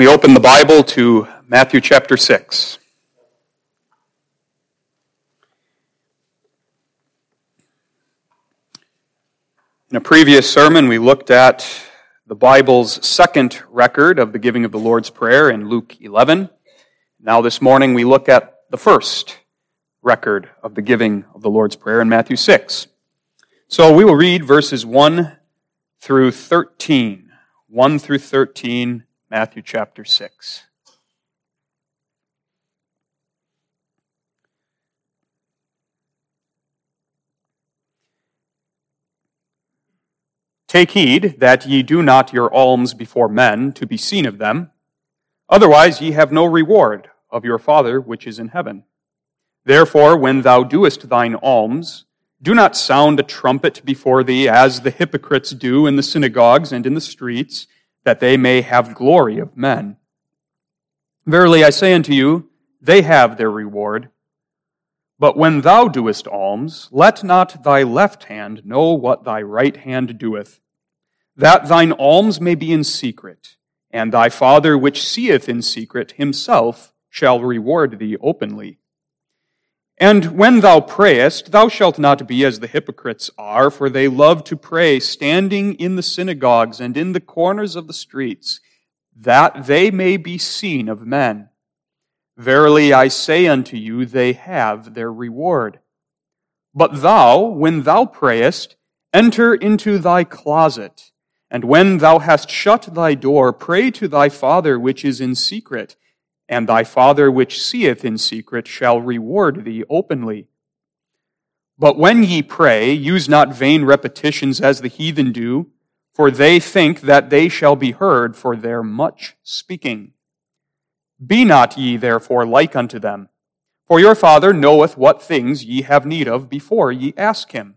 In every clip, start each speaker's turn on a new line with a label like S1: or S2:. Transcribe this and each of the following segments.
S1: We open the Bible to Matthew chapter 6. In a previous sermon, we looked at the Bible's second record of the giving of the Lord's Prayer in Luke 11. Now, this morning, we look at the first record of the giving of the Lord's Prayer in Matthew 6. So we will read verses 1 through 13. 1 through 13, Matthew chapter 6. Take heed that ye do not your alms before men to be seen of them. Otherwise ye have no reward of your Father which is in heaven. Therefore, when thou doest thine alms, do not sound a trumpet before thee as the hypocrites do in the synagogues and in the streets, that they may have glory of men. Verily I say unto you, they have their reward. But when thou doest alms, let not thy left hand know what thy right hand doeth, that thine alms may be in secret, and thy Father which seeth in secret himself shall reward thee openly. And when thou prayest, thou shalt not be as the hypocrites are, for they love to pray standing in the synagogues and in the corners of the streets, that they may be seen of men. Verily I say unto you, they have their reward. But thou, when thou prayest, enter into thy closet, and when thou hast shut thy door, pray to thy Father which is in secret, and thy Father which seeth in secret shall reward thee openly. But when ye pray, use not vain repetitions as the heathen do, for they think that they shall be heard for their much speaking. Be not ye therefore like unto them. For your Father knoweth what things ye have need of before ye ask him.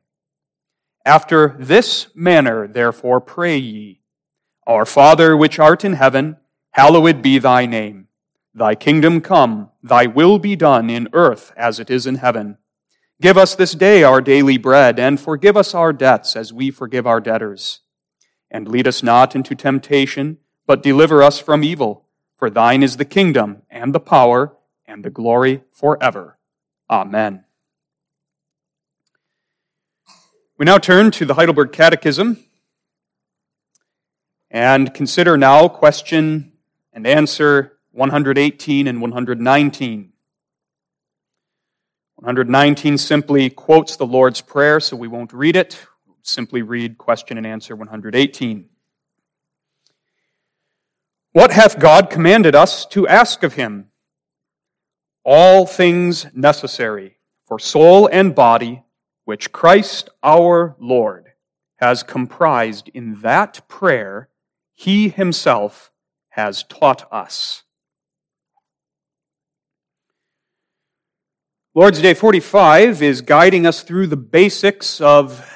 S1: After this manner therefore pray ye, Our Father which art in heaven, hallowed be thy name. Thy kingdom come, thy will be done in earth as it is in heaven. Give us this day our daily bread, and forgive us our debts as we forgive our debtors. And lead us not into temptation, but deliver us from evil. For thine is the kingdom, and the power, and the glory forever. Amen. We now turn to the Heidelberg Catechism and consider now question and answer 118 and 119. 119 simply quotes the Lord's Prayer, so we won't read it. simply read question and answer 118. What hath God commanded us to ask of him? All things necessary for soul and body, which Christ our Lord has comprised in that prayer he himself has taught us. Lord's Day 45 is guiding us through the basics of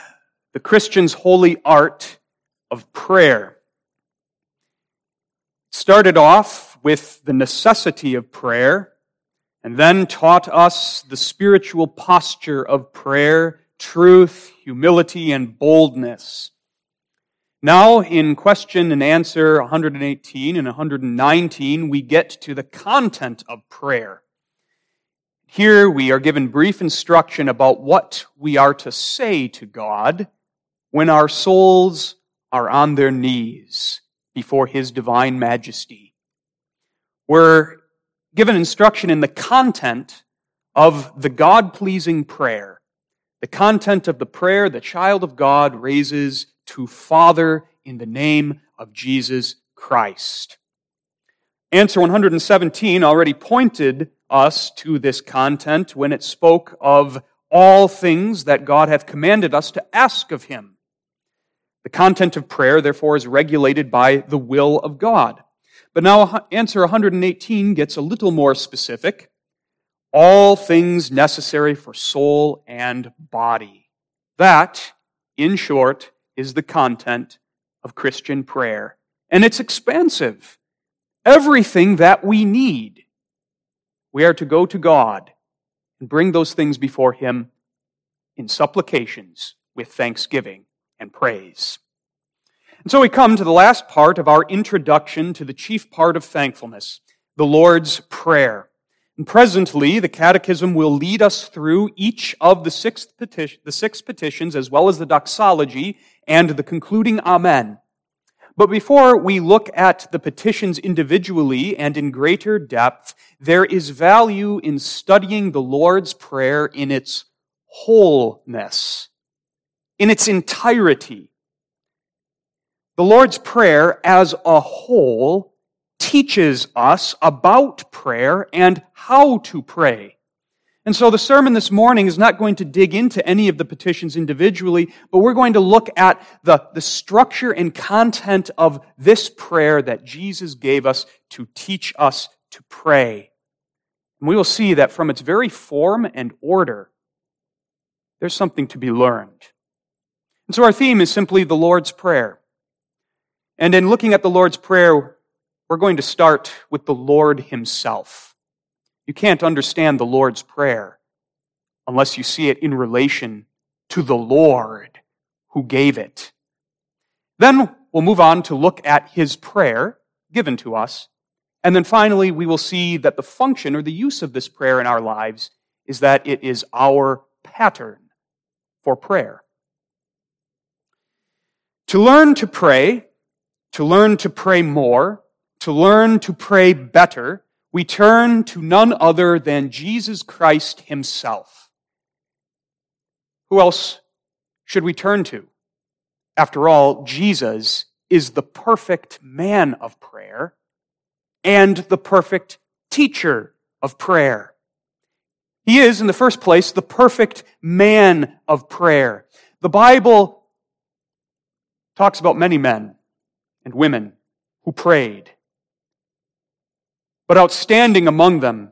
S1: the Christian's holy art of prayer started off with the necessity of prayer and then taught us the spiritual posture of prayer, truth, humility, and boldness. Now, in question and answer 118 and 119, we get to the content of prayer. Here we are given brief instruction about what we are to say to God when our souls are on their knees before His divine majesty. We're given instruction in the content of the God pleasing prayer. The content of the prayer the child of God raises to Father in the name of Jesus Christ. Answer 117 already pointed us to this content when it spoke of all things that God hath commanded us to ask of Him. The content of prayer, therefore, is regulated by the will of God. But now uh, answer 118 gets a little more specific. All things necessary for soul and body. That, in short, is the content of Christian prayer. And it's expansive. Everything that we need, we are to go to God and bring those things before Him in supplications with thanksgiving and praise. And so we come to the last part of our introduction to the chief part of thankfulness, the Lord's Prayer. And presently, the Catechism will lead us through each of the six, petition, the six petitions, as well as the doxology and the concluding Amen. But before we look at the petitions individually and in greater depth, there is value in studying the Lord's Prayer in its wholeness, in its entirety. The Lord's Prayer as a whole teaches us about prayer and how to pray. And so the sermon this morning is not going to dig into any of the petitions individually, but we're going to look at the, the structure and content of this prayer that Jesus gave us to teach us to pray. And we will see that from its very form and order, there's something to be learned. And so our theme is simply the Lord's Prayer. And in looking at the Lord's Prayer, we're going to start with the Lord Himself. You can't understand the Lord's Prayer unless you see it in relation to the Lord who gave it. Then we'll move on to look at His prayer given to us. And then finally, we will see that the function or the use of this prayer in our lives is that it is our pattern for prayer. To learn to pray to learn to pray more, to learn to pray better, we turn to none other than Jesus Christ himself. Who else should we turn to? After all, Jesus is the perfect man of prayer and the perfect teacher of prayer. He is, in the first place, the perfect man of prayer. The Bible talks about many men and women who prayed. But outstanding among them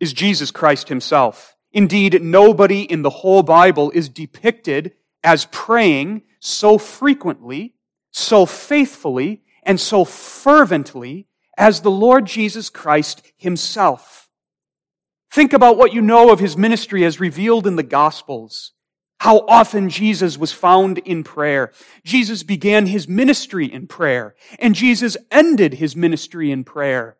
S1: is Jesus Christ himself. Indeed, nobody in the whole Bible is depicted as praying so frequently, so faithfully, and so fervently as the Lord Jesus Christ himself. Think about what you know of his ministry as revealed in the Gospels. How often Jesus was found in prayer. Jesus began his ministry in prayer, and Jesus ended his ministry in prayer.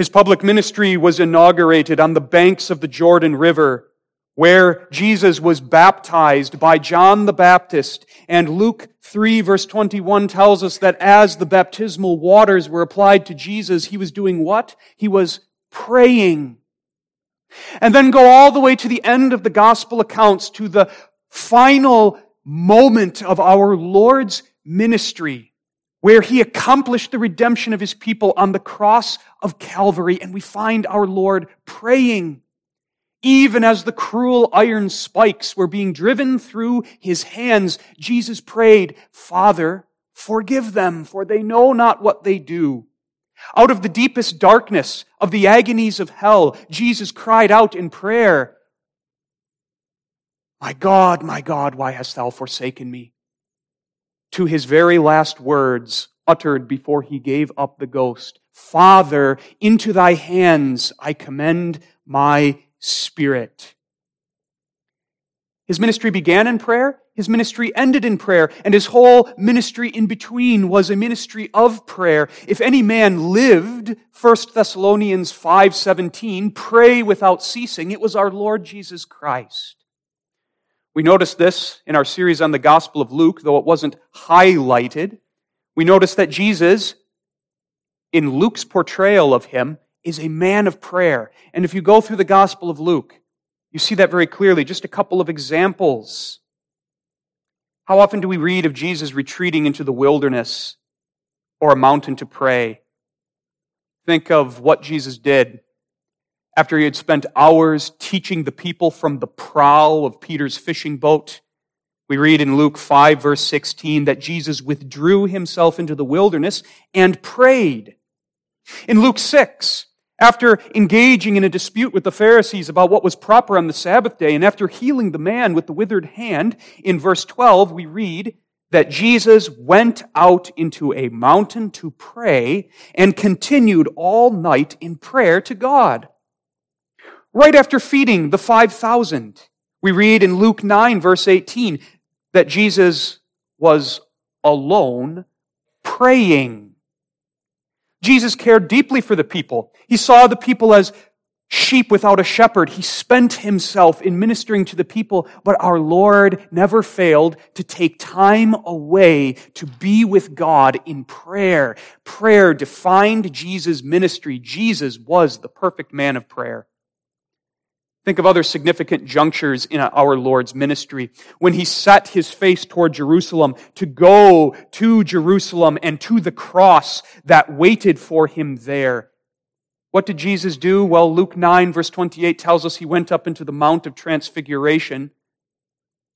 S1: His public ministry was inaugurated on the banks of the Jordan River, where Jesus was baptized by John the Baptist. And Luke 3 verse 21 tells us that as the baptismal waters were applied to Jesus, he was doing what? He was praying. And then go all the way to the end of the gospel accounts to the final moment of our Lord's ministry where he accomplished the redemption of his people on the cross of Calvary. And we find our Lord praying. Even as the cruel iron spikes were being driven through his hands, Jesus prayed, Father, forgive them, for they know not what they do. Out of the deepest darkness of the agonies of hell, Jesus cried out in prayer, My God, my God, why hast thou forsaken me? To his very last words uttered before he gave up the ghost, Father, into thy hands I commend my spirit. His ministry began in prayer. His ministry ended in prayer, and his whole ministry in between was a ministry of prayer. If any man lived, 1 Thessalonians 5:17, pray without ceasing, it was our Lord Jesus Christ. We noticed this in our series on the Gospel of Luke, though it wasn't highlighted. We noticed that Jesus, in Luke's portrayal of him, is a man of prayer. And if you go through the Gospel of Luke, you see that very clearly. Just a couple of examples how often do we read of Jesus retreating into the wilderness or a mountain to pray? Think of what Jesus did after he had spent hours teaching the people from the prow of Peter's fishing boat. We read in Luke 5 verse 16 that Jesus withdrew himself into the wilderness and prayed. In Luke 6, after engaging in a dispute with the Pharisees about what was proper on the Sabbath day, and after healing the man with the withered hand, in verse 12, we read that Jesus went out into a mountain to pray and continued all night in prayer to God. Right after feeding the 5,000, we read in Luke 9, verse 18, that Jesus was alone praying. Jesus cared deeply for the people. He saw the people as sheep without a shepherd. He spent himself in ministering to the people, but our Lord never failed to take time away to be with God in prayer. Prayer defined Jesus' ministry. Jesus was the perfect man of prayer. Think of other significant junctures in our Lord's ministry. When he set his face toward Jerusalem to go to Jerusalem and to the cross that waited for him there. What did Jesus do? Well, Luke 9 verse 28 tells us he went up into the Mount of Transfiguration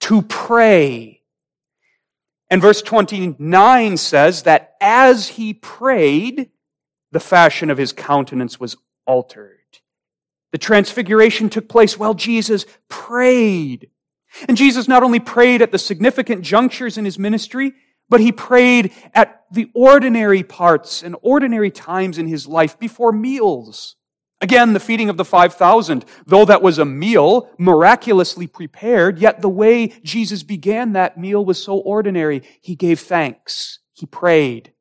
S1: to pray. And verse 29 says that as he prayed, the fashion of his countenance was altered. The transfiguration took place while Jesus prayed. And Jesus not only prayed at the significant junctures in his ministry, but he prayed at the ordinary parts and ordinary times in his life before meals. Again, the feeding of the 5,000, though that was a meal miraculously prepared, yet the way Jesus began that meal was so ordinary. He gave thanks. He prayed.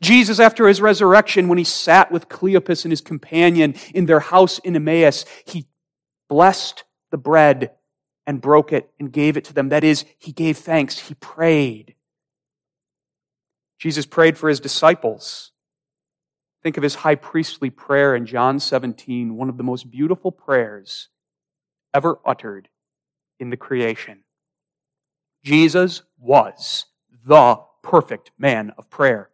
S1: Jesus, after his resurrection, when he sat with Cleopas and his companion in their house in Emmaus, he blessed the bread and broke it and gave it to them. That is, he gave thanks. He prayed. Jesus prayed for his disciples. Think of his high priestly prayer in John 17, one of the most beautiful prayers ever uttered in the creation. Jesus was the perfect man of prayer.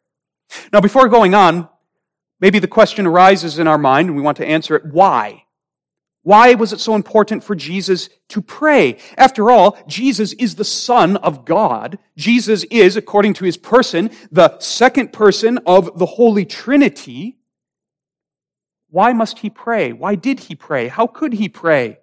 S1: Now, before going on, maybe the question arises in our mind, and we want to answer it why? Why was it so important for Jesus to pray? After all, Jesus is the Son of God. Jesus is, according to his person, the second person of the Holy Trinity. Why must he pray? Why did he pray? How could he pray?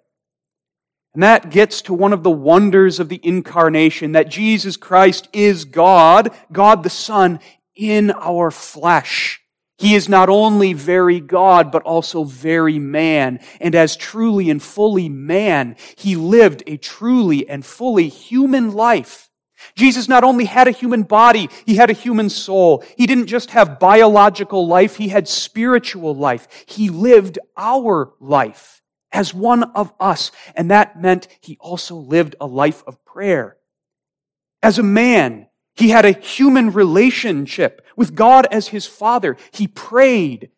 S1: And that gets to one of the wonders of the incarnation, that Jesus Christ is God, God the Son, in our flesh. He is not only very God, but also very man. And as truly and fully man, he lived a truly and fully human life. Jesus not only had a human body, he had a human soul. He didn't just have biological life, he had spiritual life. He lived our life as one of us. And that meant he also lived a life of prayer. As a man, he had a human relationship with God as his father. He prayed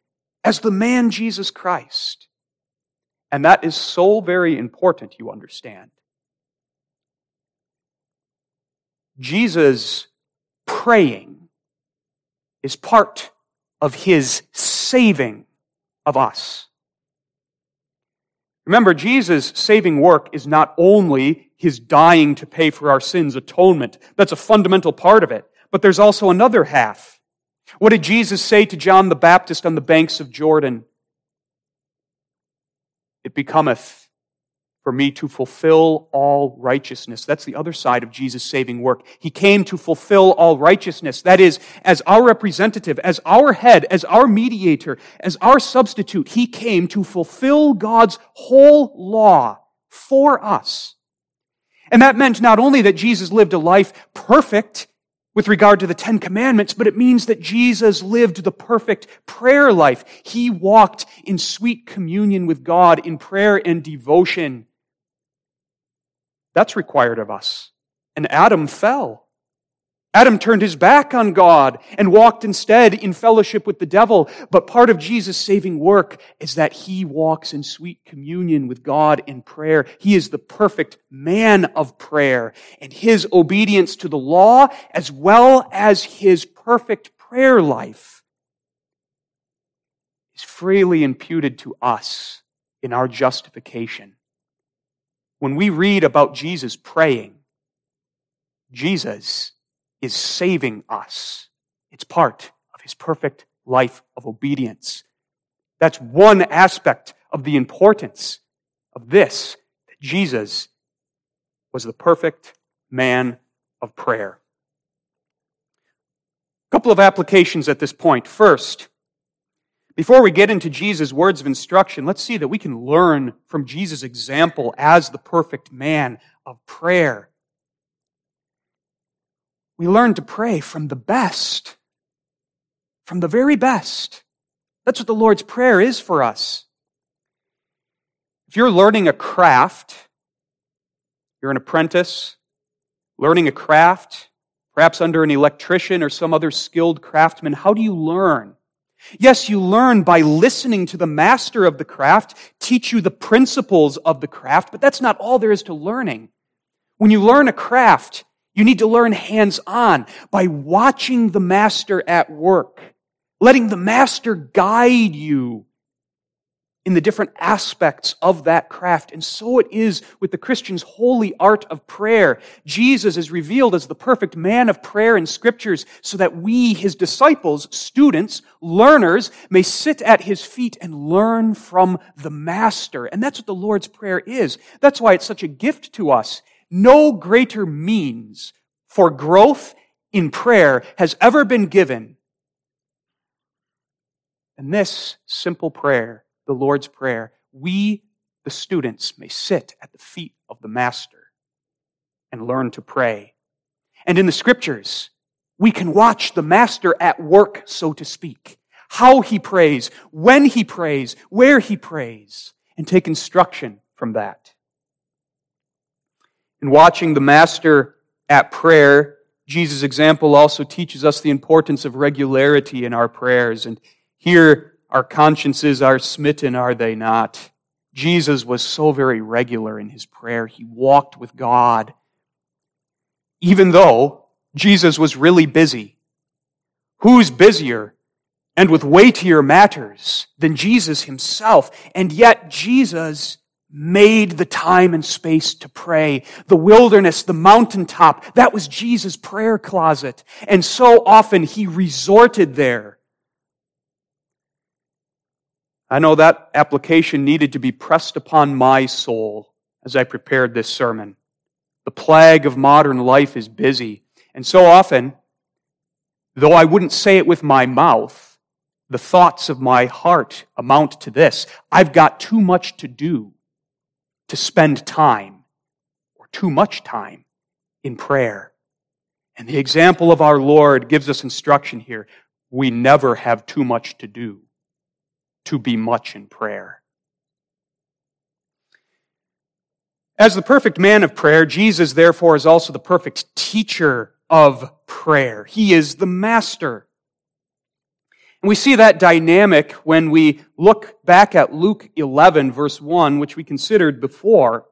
S1: as the man Jesus Christ. And that is so very important, you understand. Jesus praying is part of his saving of us. Remember, Jesus' saving work is not only his dying to pay for our sins atonement. That's a fundamental part of it. But there's also another half. What did Jesus say to John the Baptist on the banks of Jordan? It becometh for me to fulfill all righteousness. That's the other side of Jesus' saving work. He came to fulfill all righteousness. That is, as our representative, as our head, as our mediator, as our substitute, He came to fulfill God's whole law for us. And that meant not only that Jesus lived a life perfect with regard to the Ten Commandments, but it means that Jesus lived the perfect prayer life. He walked in sweet communion with God in prayer and devotion. That's required of us. And Adam fell. Adam turned his back on God and walked instead in fellowship with the devil. But part of Jesus' saving work is that he walks in sweet communion with God in prayer. He is the perfect man of prayer. And his obedience to the law, as well as his perfect prayer life, is freely imputed to us in our justification. When we read about Jesus praying, Jesus is saving us. It's part of his perfect life of obedience. That's one aspect of the importance of this, that Jesus was the perfect man of prayer. A couple of applications at this point. First, before we get into Jesus' words of instruction, let's see that we can learn from Jesus' example as the perfect man of prayer. we learn to pray from the best, from the very best. That's what the Lord's Prayer is for us. If you're learning a craft, you're an apprentice, learning a craft, perhaps under an electrician or some other skilled craftsman, how do you learn? Yes, you learn by listening to the master of the craft teach you the principles of the craft, but that's not all there is to learning. When you learn a craft, you need to learn hands on by watching the master at work, letting the master guide you in the different aspects of that craft. And so it is with the Christian's holy art of prayer. Jesus is revealed as the perfect man of prayer in scriptures so that we, his disciples, students, learners, may sit at his feet and learn from the master. And that's what the Lord's Prayer is. That's why it's such a gift to us. No greater means for growth in prayer has ever been given than this simple prayer the Lord's Prayer, we, the students, may sit at the feet of the Master and learn to pray. And in the scriptures, we can watch the Master at work, so to speak. How he prays, when he prays, where he prays, and take instruction from that. In watching the Master at prayer, Jesus' example also teaches us the importance of regularity in our prayers. And here, our consciences are smitten, are they not? Jesus was so very regular in his prayer. He walked with God. Even though Jesus was really busy. Who's busier and with weightier matters than Jesus himself? And yet Jesus made the time and space to pray. The wilderness, the mountaintop, that was Jesus' prayer closet. And so often he resorted there I know that application needed to be pressed upon my soul as I prepared this sermon. The plague of modern life is busy. And so often, though I wouldn't say it with my mouth, the thoughts of my heart amount to this. I've got too much to do to spend time, or too much time, in prayer. And the example of our Lord gives us instruction here. We never have too much to do to be much in prayer. As the perfect man of prayer, Jesus, therefore, is also the perfect teacher of prayer. He is the master. And we see that dynamic when we look back at Luke 11, verse 1, which we considered before.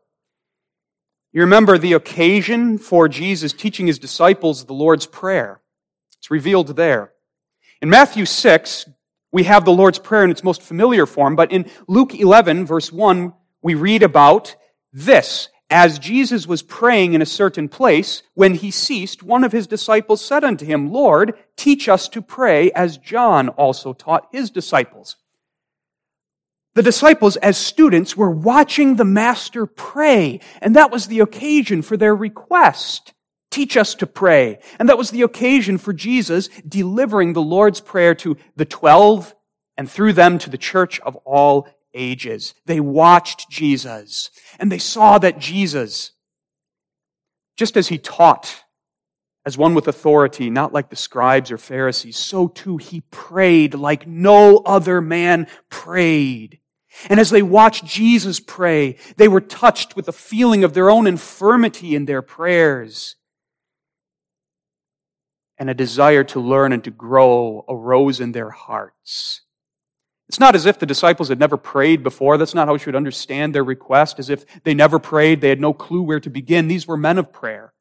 S1: You remember the occasion for Jesus teaching his disciples the Lord's Prayer. It's revealed there. In Matthew 6, we have the Lord's Prayer in its most familiar form, but in Luke 11, verse 1, we read about this. As Jesus was praying in a certain place, when he ceased, one of his disciples said unto him, Lord, teach us to pray as John also taught his disciples. The disciples, as students, were watching the Master pray, and that was the occasion for their request. Teach us to pray. And that was the occasion for Jesus delivering the Lord's Prayer to the twelve and through them to the church of all ages. They watched Jesus and they saw that Jesus, just as he taught as one with authority, not like the scribes or Pharisees, so too he prayed like no other man prayed. And as they watched Jesus pray, they were touched with a feeling of their own infirmity in their prayers and a desire to learn and to grow arose in their hearts. It's not as if the disciples had never prayed before. That's not how we should understand their request, as if they never prayed, they had no clue where to begin. These were men of prayer.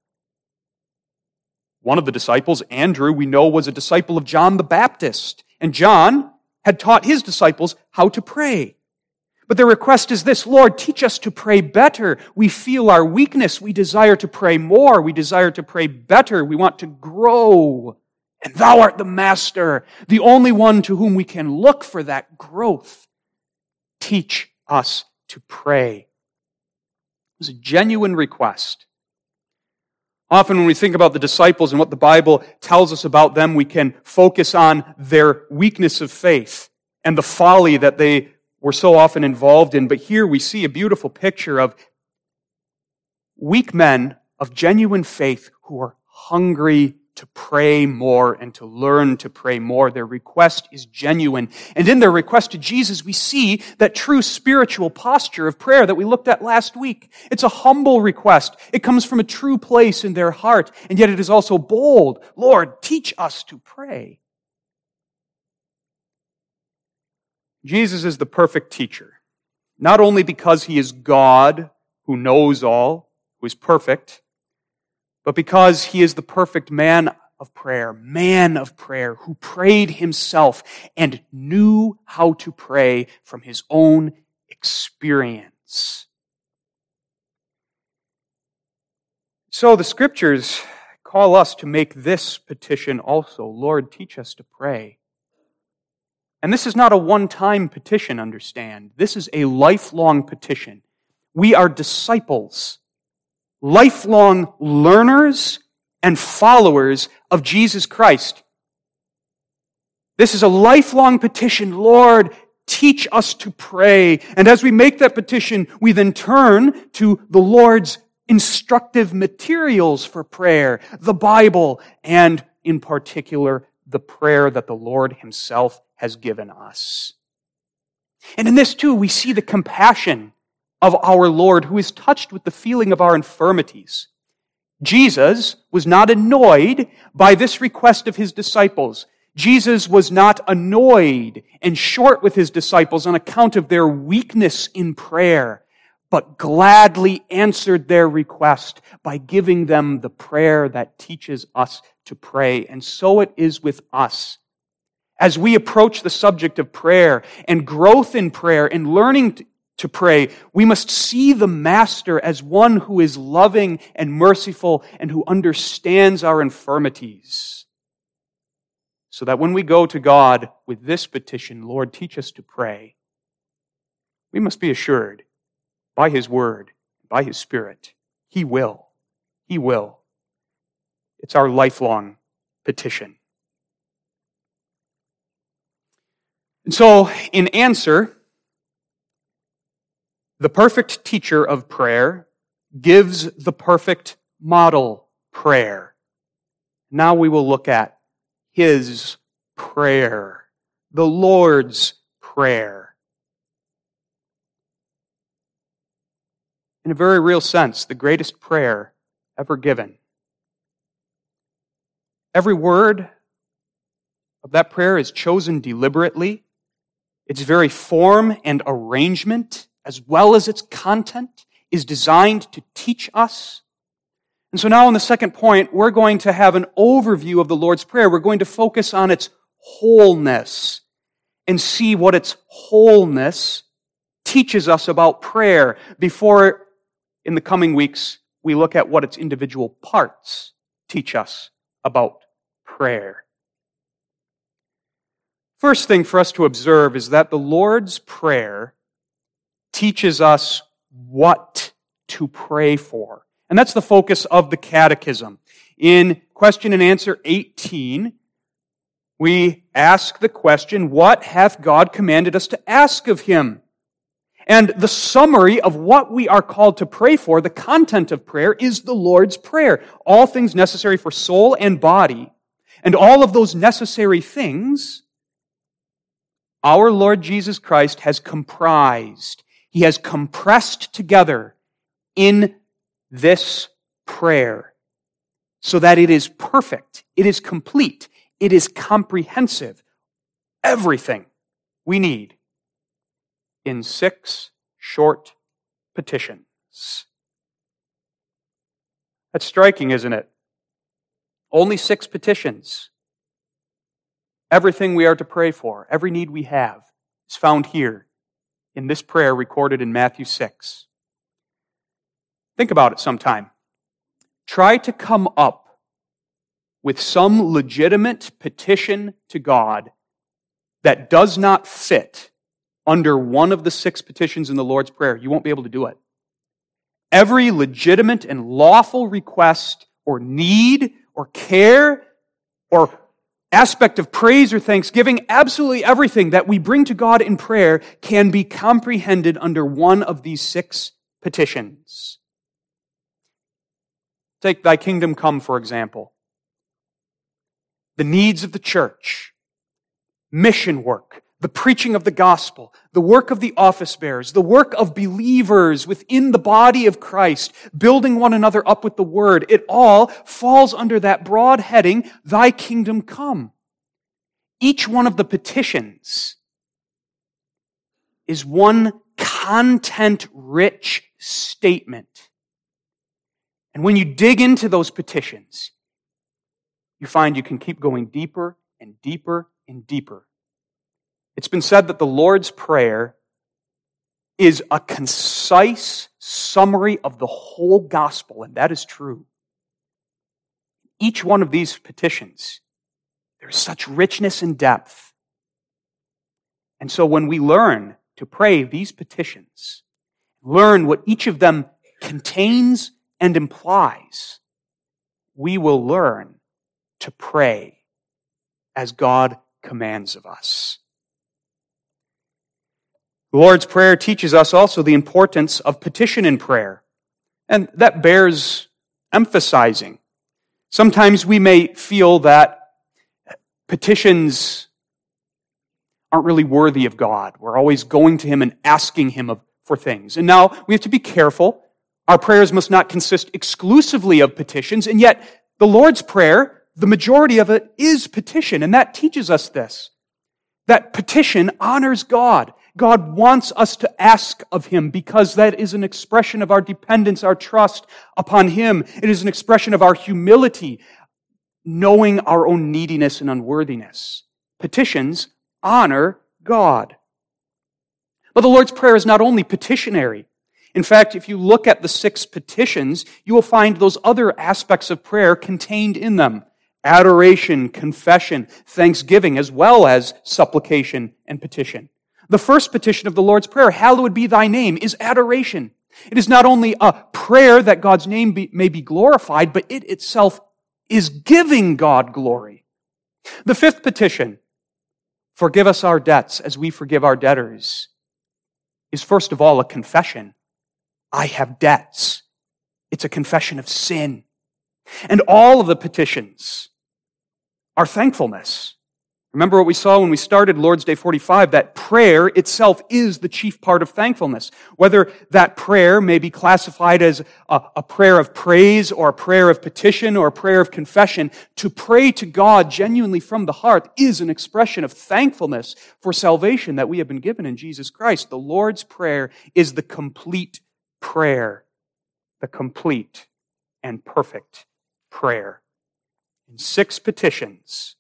S1: One of the disciples, Andrew, we know was a disciple of John the Baptist, and John had taught his disciples how to pray. But the request is this Lord, teach us to pray better. We feel our weakness. We desire to pray more. We desire to pray better. We want to grow. And thou art the master, the only one to whom we can look for that growth. Teach us to pray. It was a genuine request. Often when we think about the disciples and what the Bible tells us about them, we can focus on their weakness of faith and the folly that they we're so often involved in. But here we see a beautiful picture of weak men of genuine faith who are hungry to pray more and to learn to pray more. Their request is genuine. And in their request to Jesus, we see that true spiritual posture of prayer that we looked at last week. It's a humble request. It comes from a true place in their heart, and yet it is also bold. Lord, teach us to pray. Jesus is the perfect teacher, not only because he is God who knows all, who is perfect, but because he is the perfect man of prayer, man of prayer, who prayed himself and knew how to pray from his own experience. So the scriptures call us to make this petition also Lord, teach us to pray. And this is not a one time petition, understand. This is a lifelong petition. We are disciples lifelong learners and followers of Jesus Christ. This is a lifelong petition. Lord, teach us to pray. And as we make that petition, we then turn to the Lord's instructive materials for prayer, the Bible, and in particular, the prayer that the Lord Himself has given us. And in this too, we see the compassion of our Lord who is touched with the feeling of our infirmities. Jesus was not annoyed by this request of his disciples. Jesus was not annoyed and short with his disciples on account of their weakness in prayer, but gladly answered their request by giving them the prayer that teaches us to pray. And so it is with us. As we approach the subject of prayer and growth in prayer and learning to pray, we must see the Master as one who is loving and merciful and who understands our infirmities. So that when we go to God with this petition, Lord, teach us to pray, we must be assured by His Word, by His Spirit, He will. He will. It's our lifelong petition. And so, in answer, the perfect teacher of prayer gives the perfect model prayer. Now we will look at his prayer, the Lord's prayer. In a very real sense, the greatest prayer ever given. Every word of that prayer is chosen deliberately. Its very form and arrangement as well as its content, is designed to teach us. And so now in the second point, we're going to have an overview of the Lord's Prayer. We're going to focus on its wholeness and see what its wholeness teaches us about prayer before in the coming weeks we look at what its individual parts teach us about prayer. First thing for us to observe is that the Lord's Prayer teaches us what to pray for. And that's the focus of the catechism. In question and answer 18, we ask the question, What hath God commanded us to ask of him? And the summary of what we are called to pray for, the content of prayer, is the Lord's Prayer. All things necessary for soul and body. And all of those necessary things, our Lord Jesus Christ has comprised he has compressed together in this prayer so that it is perfect, it is complete, it is comprehensive. Everything we need in six short petitions. That's striking, isn't it? Only six petitions. Everything we are to pray for, every need we have, is found here in this prayer recorded in Matthew 6. Think about it sometime. Try to come up with some legitimate petition to God that does not fit under one of the six petitions in the Lord's Prayer. You won't be able to do it. Every legitimate and lawful request or need or care or aspect of praise or thanksgiving, absolutely everything that we bring to God in prayer can be comprehended under one of these six petitions. Take thy kingdom come, for example. the needs of the church, mission work, the preaching of the gospel, the work of the office bearers, the work of believers within the body of Christ, building one another up with the word, it all falls under that broad heading, Thy kingdom come. Each one of the petitions is one content rich statement. And when you dig into those petitions, you find you can keep going deeper and deeper and deeper it's been said that the Lord's Prayer is a concise summary of the whole gospel, and that is true. Each one of these petitions, there's such richness and depth. And so when we learn to pray these petitions, learn what each of them contains and implies, we will learn to pray as God commands of us. The Lord's Prayer teaches us also the importance of petition in prayer. And that bears emphasizing. Sometimes we may feel that petitions aren't really worthy of God. We're always going to Him and asking Him of, for things. And now we have to be careful. Our prayers must not consist exclusively of petitions, and yet the Lord's Prayer, the majority of it is petition, and that teaches us this. That petition honors God. God wants us to ask of Him because that is an expression of our dependence, our trust upon Him. It is an expression of our humility, knowing our own neediness and unworthiness. Petitions honor God. But the Lord's Prayer is not only petitionary. In fact, if you look at the six petitions, you will find those other aspects of prayer contained in them adoration, confession, thanksgiving, as well as supplication and petition. The first petition of the Lord's Prayer, hallowed be thy name, is adoration. It is not only a prayer that God's name be, may be glorified, but it itself is giving God glory. The fifth petition, forgive us our debts as we forgive our debtors, is first of all a confession. I have debts. It's a confession of sin. And all of the petitions are thankfulness. Remember what we saw when we started Lord's Day 45, that prayer itself is the chief part of thankfulness. Whether that prayer may be classified as a, a, prayer of praise or a prayer of petition or a prayer of confession, to pray to God genuinely from the heart is an expression of thankfulness for salvation that we have been given in Jesus Christ. The Lord's Prayer is the complete prayer, the complete and perfect prayer. In six petitions,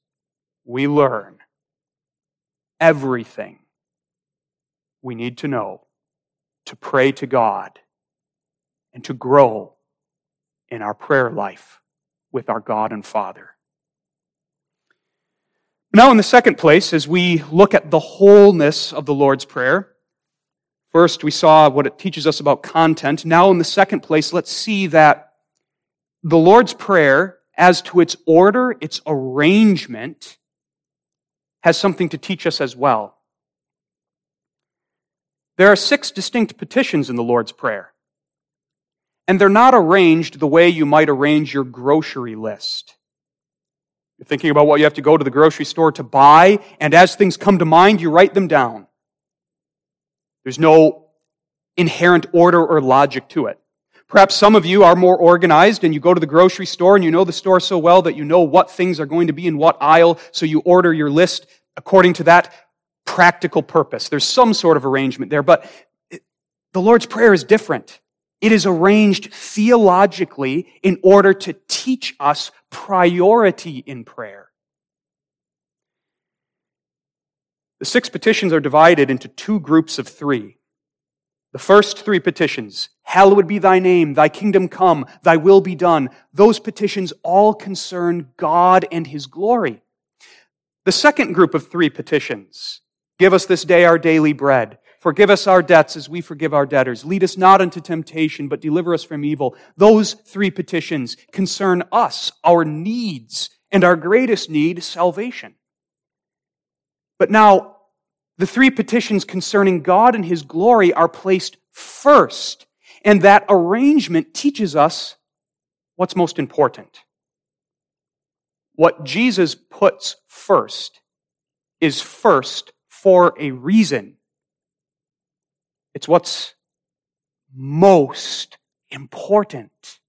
S1: we learn everything we need to know to pray to God and to grow in our prayer life with our God and Father. Now, in the second place, as we look at the wholeness of the Lord's Prayer, first we saw what it teaches us about content. Now, in the second place, let's see that the Lord's Prayer, as to its order, its arrangement, has something to teach us as well. There are six distinct petitions in the Lord's Prayer, and they're not arranged the way you might arrange your grocery list. You're thinking about what you have to go to the grocery store to buy, and as things come to mind, you write them down. There's no inherent order or logic to it. Perhaps some of you are more organized and you go to the grocery store and you know the store so well that you know what things are going to be in what aisle, so you order your list according to that practical purpose. There's some sort of arrangement there, but the Lord's Prayer is different. It is arranged theologically in order to teach us priority in prayer. The six petitions are divided into two groups of three. The first three petitions, hallowed be thy name, thy kingdom come, thy will be done, those petitions all concern God and his glory. The second group of three petitions, give us this day our daily bread, forgive us our debts as we forgive our debtors, lead us not into temptation, but deliver us from evil. Those three petitions concern us, our needs, and our greatest need, salvation. But now, the three petitions concerning God and His glory are placed first, and that arrangement teaches us what's most important. what Jesus puts first is first for a reason. It's what's most important.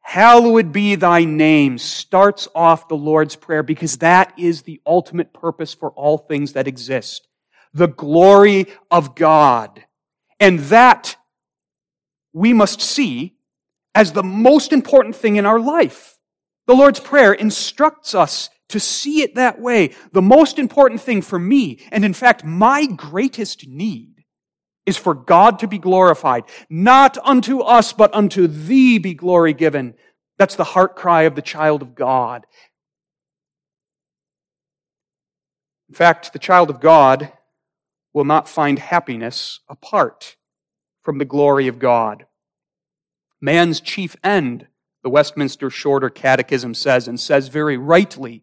S1: Hallowed be thy name starts off the Lord's Prayer because that is the ultimate purpose for all things that exist. The glory of God. And that we must see as the most important thing in our life. The Lord's Prayer instructs us to see it that way. The most important thing for me, and in fact, my greatest need, is for God to be glorified. Not unto us, but unto thee be glory given. That's the heart cry of the child of God. In fact, the child of God will not find happiness apart from the glory of God. Man's chief end, the Westminster Shorter Catechism says, and says very rightly,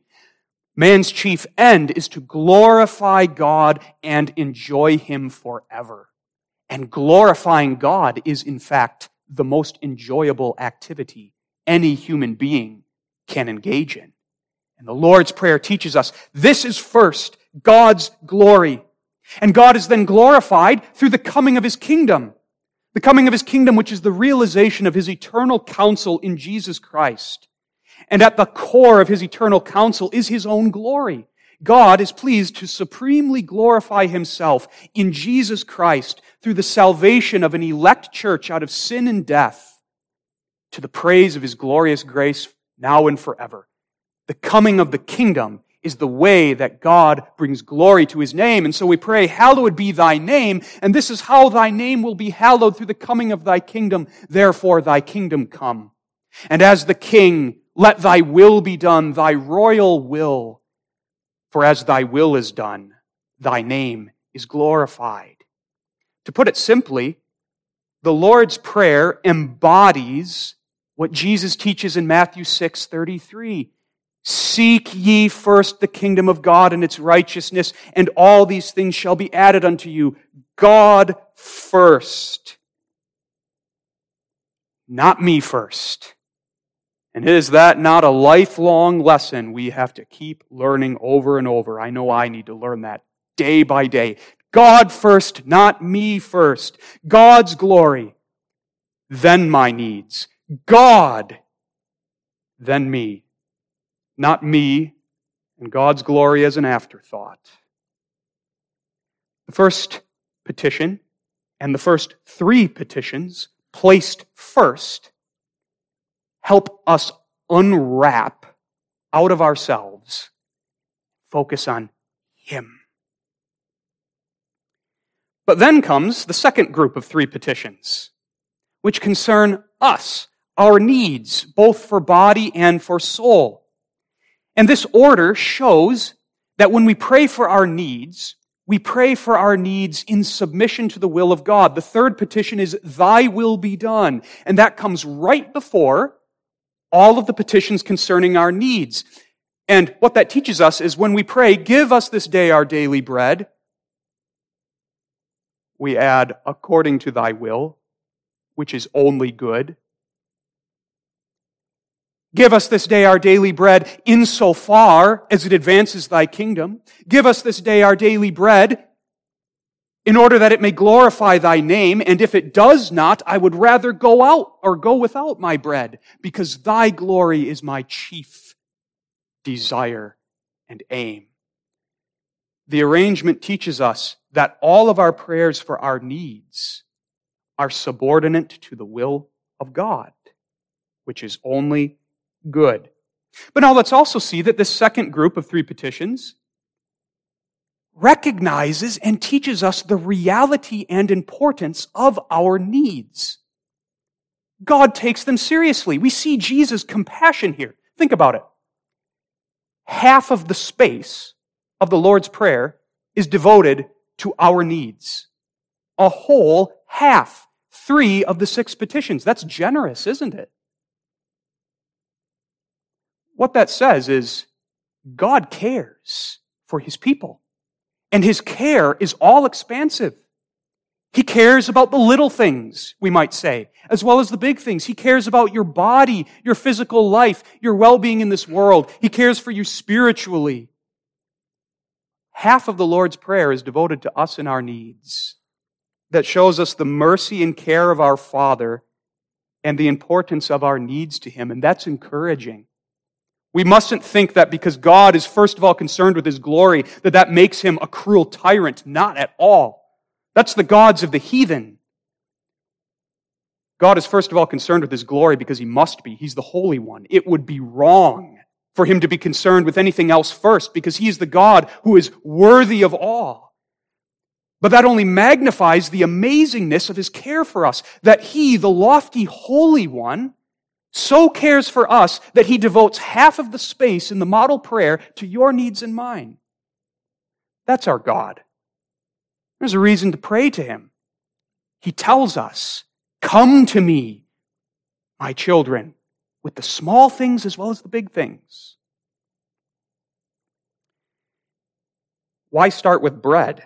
S1: man's chief end is to glorify God and enjoy Him forever. And glorifying God is, in fact, the most enjoyable activity any human being can engage in. And the Lord's Prayer teaches us this is first God's glory. And God is then glorified through the coming of His kingdom. The coming of his kingdom, which is the realization of his eternal counsel in Jesus Christ. And at the core of his eternal counsel is his own glory. God is pleased to supremely glorify himself in Jesus Christ through the salvation of an elect church out of sin and death to the praise of his glorious grace now and forever. The coming of the kingdom is the way that God brings glory to his name. And so we pray, hallowed be thy name. And this is how thy name will be hallowed through the coming of thy kingdom. Therefore thy kingdom come. And as the king, let thy will be done, thy royal will. For as thy will is done, thy name is glorified. To put it simply, the Lord's Prayer embodies what Jesus teaches in Matthew 6 33. Seek ye first the kingdom of God and its righteousness, and all these things shall be added unto you. God first. Not me first. And is that not a lifelong lesson we have to keep learning over and over? I know I need to learn that day by day. God first, not me first. God's glory, then my needs. God, then me not me, and God's glory as an afterthought. The first petition and the first three petitions placed first help us unwrap out of ourselves, focus on Him. But then comes the second group of three petitions, which concern us, our needs, both for body and for soul. And this order shows that when we pray for our needs, we pray for our needs in submission to the will of God. The third petition is, Thy will be done. And that comes right before all of the petitions concerning our needs. And what that teaches us is when we pray, Give us this day our daily bread, we add, according to thy will, which is only good. Give us this day our daily bread insofar as it advances thy kingdom. Give us this day our daily bread in order that it may glorify thy name. And if it does not, I would rather go out or go without my bread because thy glory is my chief desire and aim. The arrangement teaches us that all of our prayers for our needs are subordinate to the will of God, which is only good. But now let's also see that this second group of three petitions recognizes and teaches us the reality and importance of our needs. God takes them seriously. We see Jesus' compassion here. Think about it. Half of the space of the Lord's Prayer is devoted to our needs. A whole half. Three of the six petitions. That's generous, isn't it? What that says is God cares for his people. And his care is all expansive. He cares about the little things, we might say, as well as the big things. He cares about your body, your physical life, your well-being in this world. He cares for you spiritually. Half of the Lord's Prayer is devoted to us and our needs. That shows us the mercy and care of our Father and the importance of our needs to Him. And that's encouraging. We mustn't think that because God is first of all concerned with His glory, that that makes Him a cruel tyrant. Not at all. That's the gods of the heathen. God is first of all concerned with his glory because he must be. He's the Holy One. It would be wrong for him to be concerned with anything else first because he is the God who is worthy of awe. But that only magnifies the amazingness of his care for us, that he, the lofty Holy One, so cares for us that he devotes half of the space in the model prayer to your needs and mine. That's our God. There's a reason to pray to him. He tells us, Come to me, my children, with the small things as well as the big things. Why start with bread?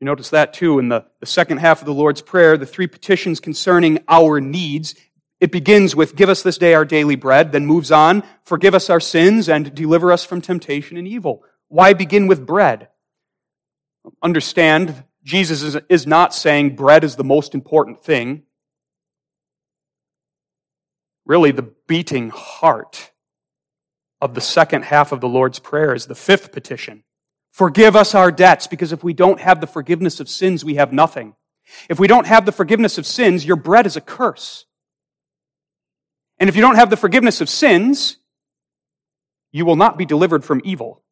S1: You notice that too in the, the second half of the Lord's Prayer, the three petitions concerning our needs. It begins with, Give us this day our daily bread, then moves on, Forgive us our sins and deliver us from temptation and evil. Why begin with bread? Understand, Jesus is, not saying bread is the most important thing. Really, the beating heart of the second half of the Lord's Prayer is the fifth petition. Forgive us our debts, because if we don't have the forgiveness of sins, we have nothing. If we don't have the forgiveness of sins, your bread is a curse. And if you don't have the forgiveness of sins, you will not be delivered from evil.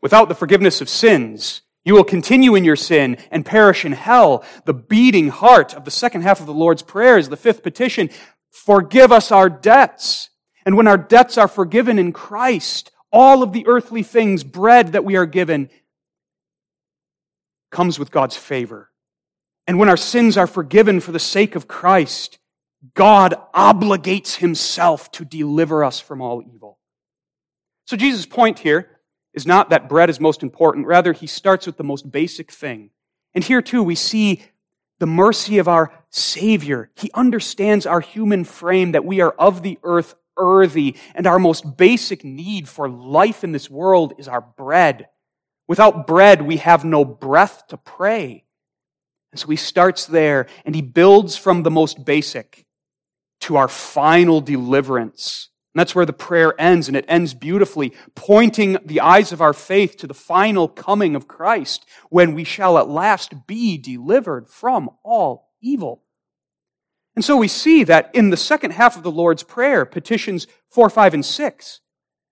S1: Without the forgiveness of sins, you will continue in your sin and perish in hell. The beating heart of the second half of the Lord's Prayer is the fifth petition. Forgive us our debts. And when our debts are forgiven in Christ, all of the earthly things, bread that we are given, comes with God's favor. And when our sins are forgiven for the sake of Christ, God obligates himself to deliver us from all evil. So Jesus' point here is not that bread is most important. Rather, he starts with the most basic thing. And here too, we see the mercy of our Savior. He understands our human frame, that we are of the earth earthy, and our most basic need for life in this world is our bread. Without bread, we have no breath to pray. And so he starts there, and he builds from the most basic to our final deliverance and that's where the prayer ends, and it ends beautifully, pointing the eyes of our faith to the final coming of Christ, when we shall at last be delivered from all evil. And so we see that in the second half of the Lord's Prayer, petitions 4, 5, and 6,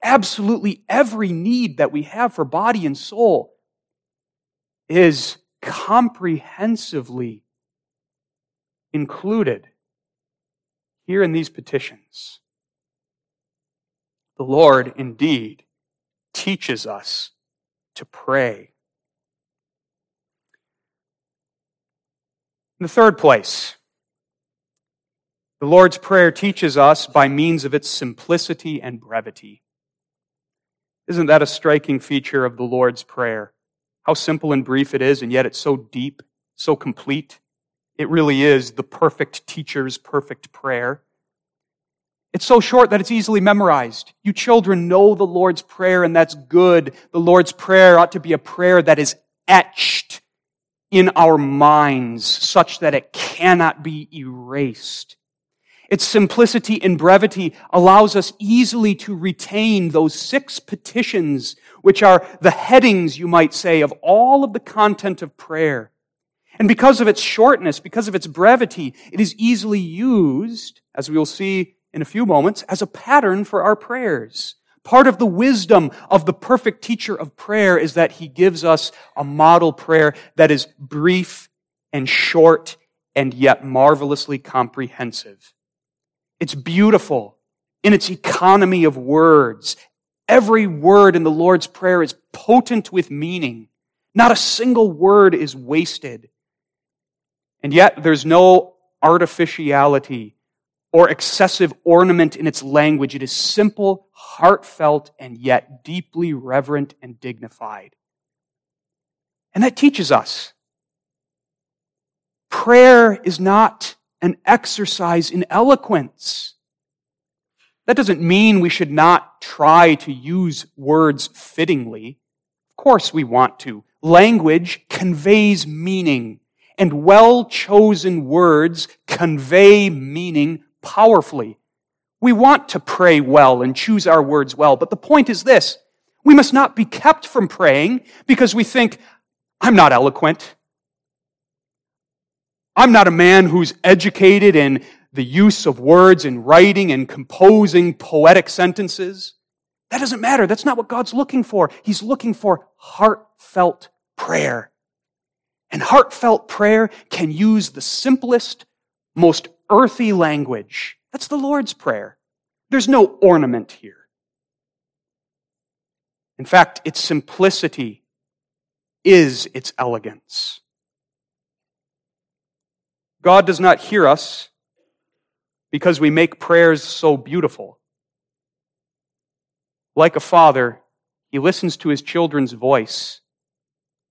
S1: absolutely every need that we have for body and soul is comprehensively included here in these petitions. The Lord indeed teaches us to pray. In the third place, the Lord's Prayer teaches us by means of its simplicity and brevity. Isn't that a striking feature of the Lord's Prayer? How simple and brief it is, and yet it's so deep, so complete. It really is the perfect teacher's perfect prayer. It's so short that it's easily memorized. You children know the Lord's Prayer, and that's good. The Lord's Prayer ought to be a prayer that is etched in our minds such that it cannot be erased. Its simplicity and brevity allows us easily to retain those six petitions, which are the headings, you might say, of all of the content of prayer. And because of its shortness, because of its brevity, it is easily used, as we will see in a few moments as a pattern for our prayers. Part of the wisdom of the perfect teacher of prayer is that he gives us a model prayer that is brief and short and yet marvelously comprehensive. It's beautiful in its economy of words. Every word in the Lord's Prayer is potent with meaning. Not a single word is wasted. And yet there's no artificiality or excessive ornament in its language. It is simple, heartfelt, and yet deeply reverent and dignified. And that teaches us prayer is not an exercise in eloquence. That doesn't mean we should not try to use words fittingly. Of course we want to. Language conveys meaning, and well chosen words convey meaning powerfully. We want to pray well and choose our words well, but the point is this. We must not be kept from praying because we think, I'm not eloquent. I'm not a man who's educated in the use of words in writing and composing poetic sentences. That doesn't matter. That's not what God's looking for. He's looking for heartfelt prayer. And heartfelt prayer can use the simplest, most earthy language. That's the Lord's Prayer. There's no ornament here. In fact, its simplicity is its elegance. God does not hear us because we make prayers so beautiful. Like a father, he listens to his children's voice,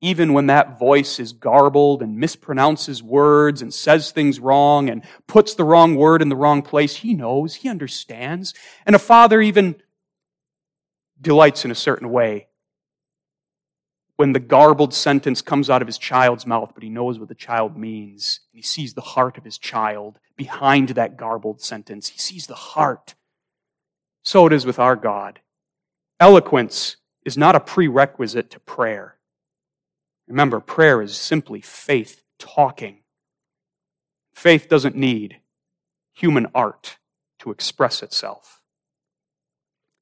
S1: even when that voice is garbled and mispronounces words and says things wrong and puts the wrong word in the wrong place. He knows, he understands. And a father even delights in a certain way when the garbled sentence comes out of his child's mouth, but he knows what the child means. He sees the heart of his child behind that garbled sentence. He sees the heart. So it is with our God. Eloquence is not a prerequisite to prayer. Remember, prayer is simply faith talking. Faith doesn't need human art to express itself.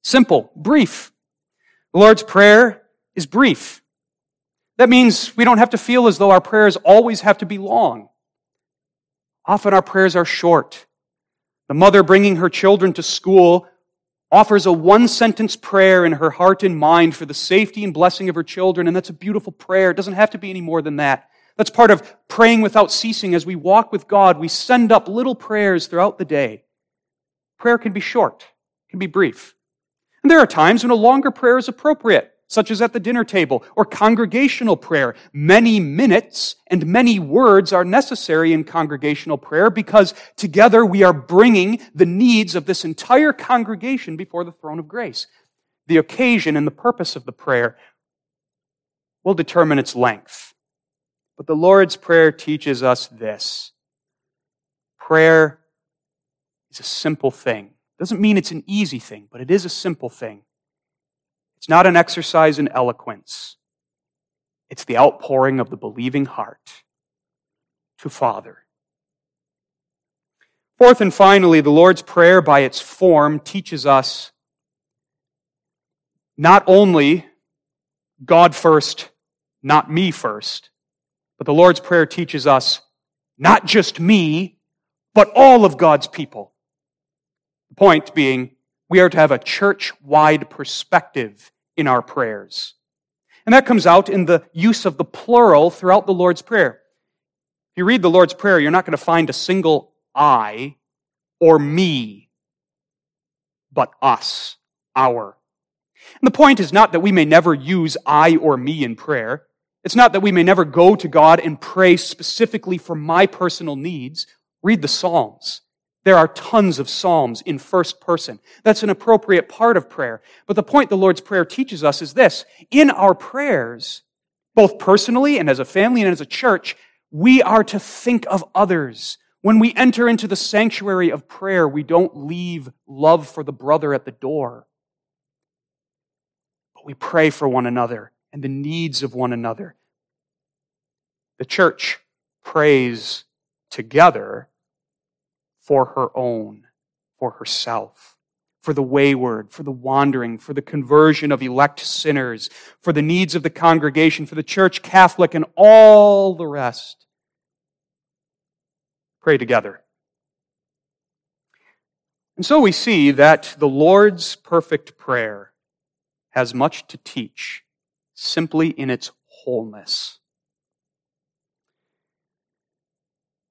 S1: Simple, brief. The Lord's Prayer is brief. That means we don't have to feel as though our prayers always have to be long. Often our prayers are short. The mother bringing her children to school offers a one sentence prayer in her heart and mind for the safety and blessing of her children, and that's a beautiful prayer. It doesn't have to be any more than that. That's part of praying without ceasing. As we walk with God, we send up little prayers throughout the day. Prayer can be short, can be brief. And there are times when a longer prayer is appropriate such as at the dinner table, or congregational prayer. Many minutes and many words are necessary in congregational prayer because together we are bringing the needs of this entire congregation before the throne of grace. The occasion and the purpose of the prayer will determine its length. But the Lord's Prayer teaches us this. Prayer is a simple thing. Doesn't mean it's an easy thing, but it is a simple thing. It's not an exercise in eloquence. It's the outpouring of the believing heart to Father. Fourth and finally, the Lord's Prayer by its form teaches us not only God first, not me first, but the Lord's Prayer teaches us not just me, but all of God's people. The point being, we are to have a church wide perspective in our prayers. And that comes out in the use of the plural throughout the Lord's Prayer. If you read the Lord's Prayer, you're not going to find a single I or me, but us, our. And the point is not that we may never use I or me in prayer. It's not that we may never go to God and pray specifically for my personal needs. Read the Psalms. There are tons of Psalms in first person. That's an appropriate part of prayer. But the point the Lord's Prayer teaches us is this. In our prayers, both personally and as a family and as a church, we are to think of others. When we enter into the sanctuary of prayer, we don't leave love for the brother at the door. But we pray for one another and the needs of one another. The church prays together for her own, for herself, for the wayward, for the wandering, for the conversion of elect sinners, for the needs of the congregation, for the church Catholic, and all the rest. Pray together. And so we see that the Lord's perfect prayer has much to teach simply in its wholeness.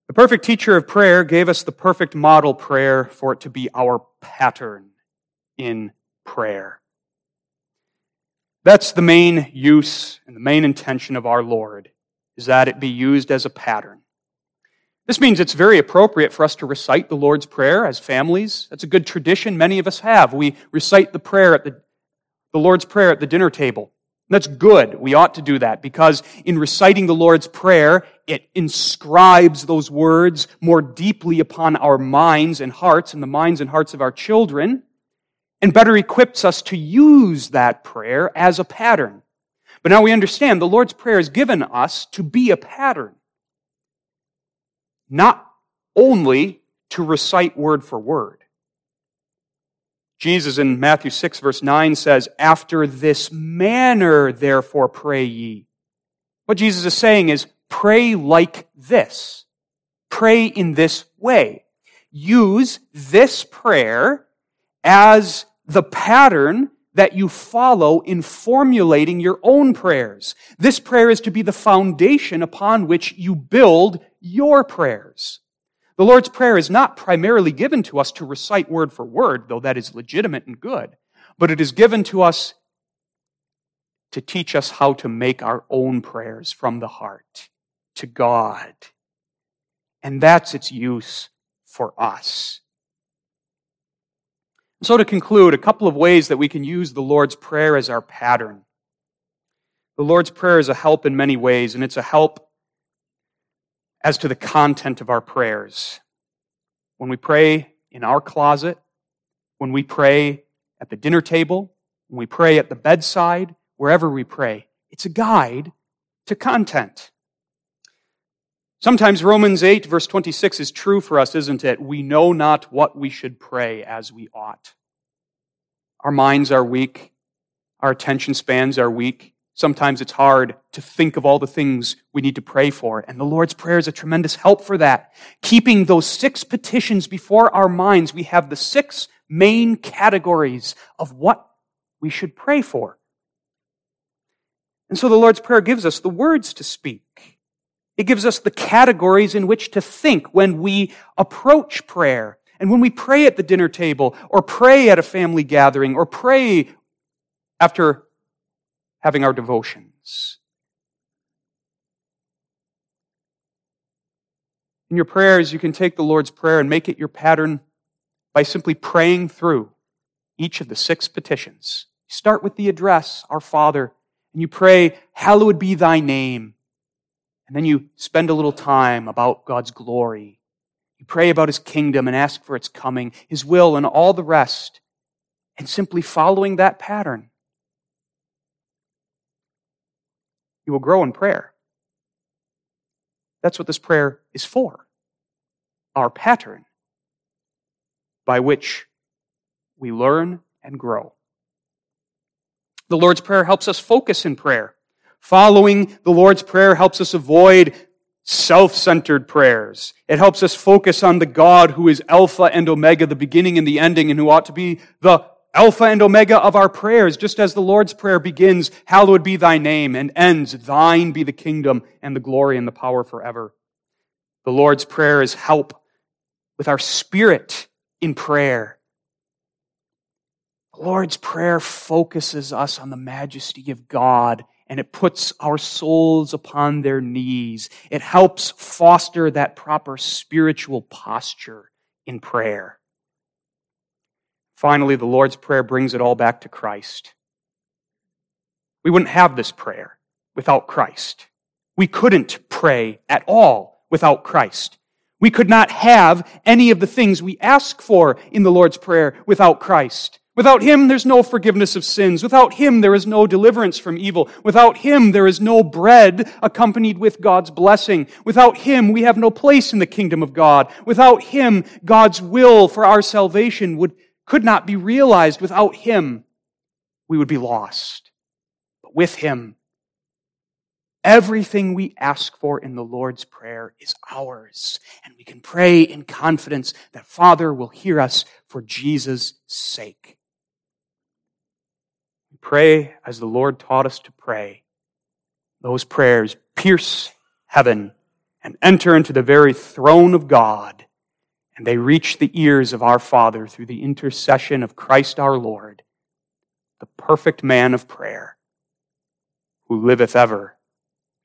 S1: The perfect teacher of prayer gave us the perfect model prayer for it to be our pattern in prayer. That's the main use and the main intention of our Lord, is that it be used as a pattern. This means it's very appropriate for us to recite the Lord's Prayer as families. That's a good tradition many of us have. We recite the prayer at the, the Lord's Prayer at the dinner table. That's good. We ought to do that because in reciting the Lord's Prayer, it inscribes those words more deeply upon our minds and hearts and the minds and hearts of our children and better equips us to use that prayer as a pattern. But now we understand the Lord's Prayer is given us to be a pattern, not only to recite word for word. Jesus in Matthew 6 verse 9 says, After this manner, therefore, pray ye. What Jesus is saying is, pray like this. Pray in this way. Use this prayer as the pattern that you follow in formulating your own prayers. This prayer is to be the foundation upon which you build your prayers. The Lord's Prayer is not primarily given to us to recite word for word, though that is legitimate and good, but it is given to us to teach us how to make our own prayers from the heart to God. And that's its use for us. So, to conclude, a couple of ways that we can use the Lord's Prayer as our pattern. The Lord's Prayer is a help in many ways, and it's a help as to the content of our prayers. When we pray in our closet, when we pray at the dinner table, when we pray at the bedside, wherever we pray, it's a guide to content. Sometimes Romans 8, verse 26 is true for us, isn't it? We know not what we should pray as we ought. Our minds are weak. Our attention spans are weak. Sometimes it's hard to think of all the things we need to pray for. And the Lord's Prayer is a tremendous help for that. Keeping those six petitions before our minds, we have the six main categories of what we should pray for. And so the Lord's Prayer gives us the words to speak. It gives us the categories in which to think when we approach prayer and when we pray at the dinner table or pray at a family gathering or pray after having our devotions. In your prayers, you can take the Lord's Prayer and make it your pattern by simply praying through each of the six petitions. start with the address, Our Father, and you pray, Hallowed be thy name. And then you spend a little time about God's glory. You pray about his kingdom and ask for its coming, his will, and all the rest. And simply following that pattern, you will grow in prayer. That's what this prayer is for. Our pattern by which we learn and grow. The Lord's Prayer helps us focus in prayer. Following the Lord's Prayer helps us avoid self centered prayers. It helps us focus on the God who is Alpha and Omega, the beginning and the ending, and who ought to be the Alpha and Omega of our prayers, just as the Lord's Prayer begins, Hallowed be thy name, and ends, Thine be the kingdom and the glory and the power forever. The Lord's Prayer is help with our spirit in prayer. The Lord's Prayer focuses us on the majesty of God and it puts our souls upon their knees. It helps foster that proper spiritual posture in prayer. Finally, the Lord's Prayer brings it all back to Christ. We wouldn't have this prayer without Christ. We couldn't pray at all without Christ. We could not have any of the things we ask for in the Lord's Prayer without Christ. Without him, there's no forgiveness of sins. Without him, there is no deliverance from evil. Without him, there is no bread accompanied with God's blessing. Without him, we have no place in the kingdom of God. Without him, God's will for our salvation would, could not be realized. Without him, we would be lost. But with him, everything we ask for in the Lord's Prayer is ours. And we can pray in confidence that Father will hear us for Jesus' sake. Pray as the Lord taught us to pray. Those prayers pierce heaven and enter into the very throne of God, and they reach the ears of our Father through the intercession of Christ our Lord, the perfect man of prayer, who liveth ever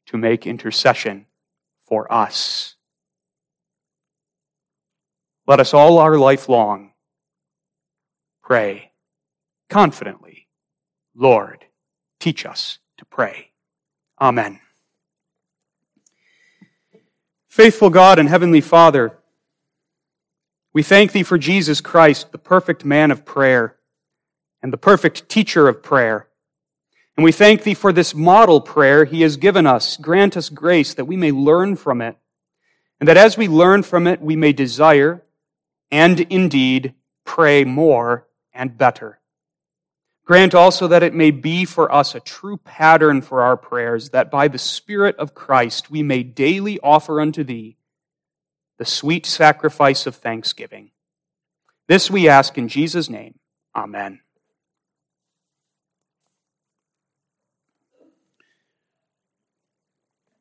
S1: to make intercession for us. let us all our life long pray confidently, Lord, teach us to pray. Amen. Faithful God and Heavenly Father, we thank Thee for Jesus Christ, the perfect man of prayer and the perfect teacher of prayer. And we thank Thee for this model prayer He has given us. Grant us grace that we may learn from it, and that as we learn from it, we may desire and indeed pray more and better. Grant also that it may be for us a true pattern for our prayers, that by the Spirit of Christ we may daily offer unto Thee the sweet sacrifice of thanksgiving. This we ask in Jesus' name. Amen.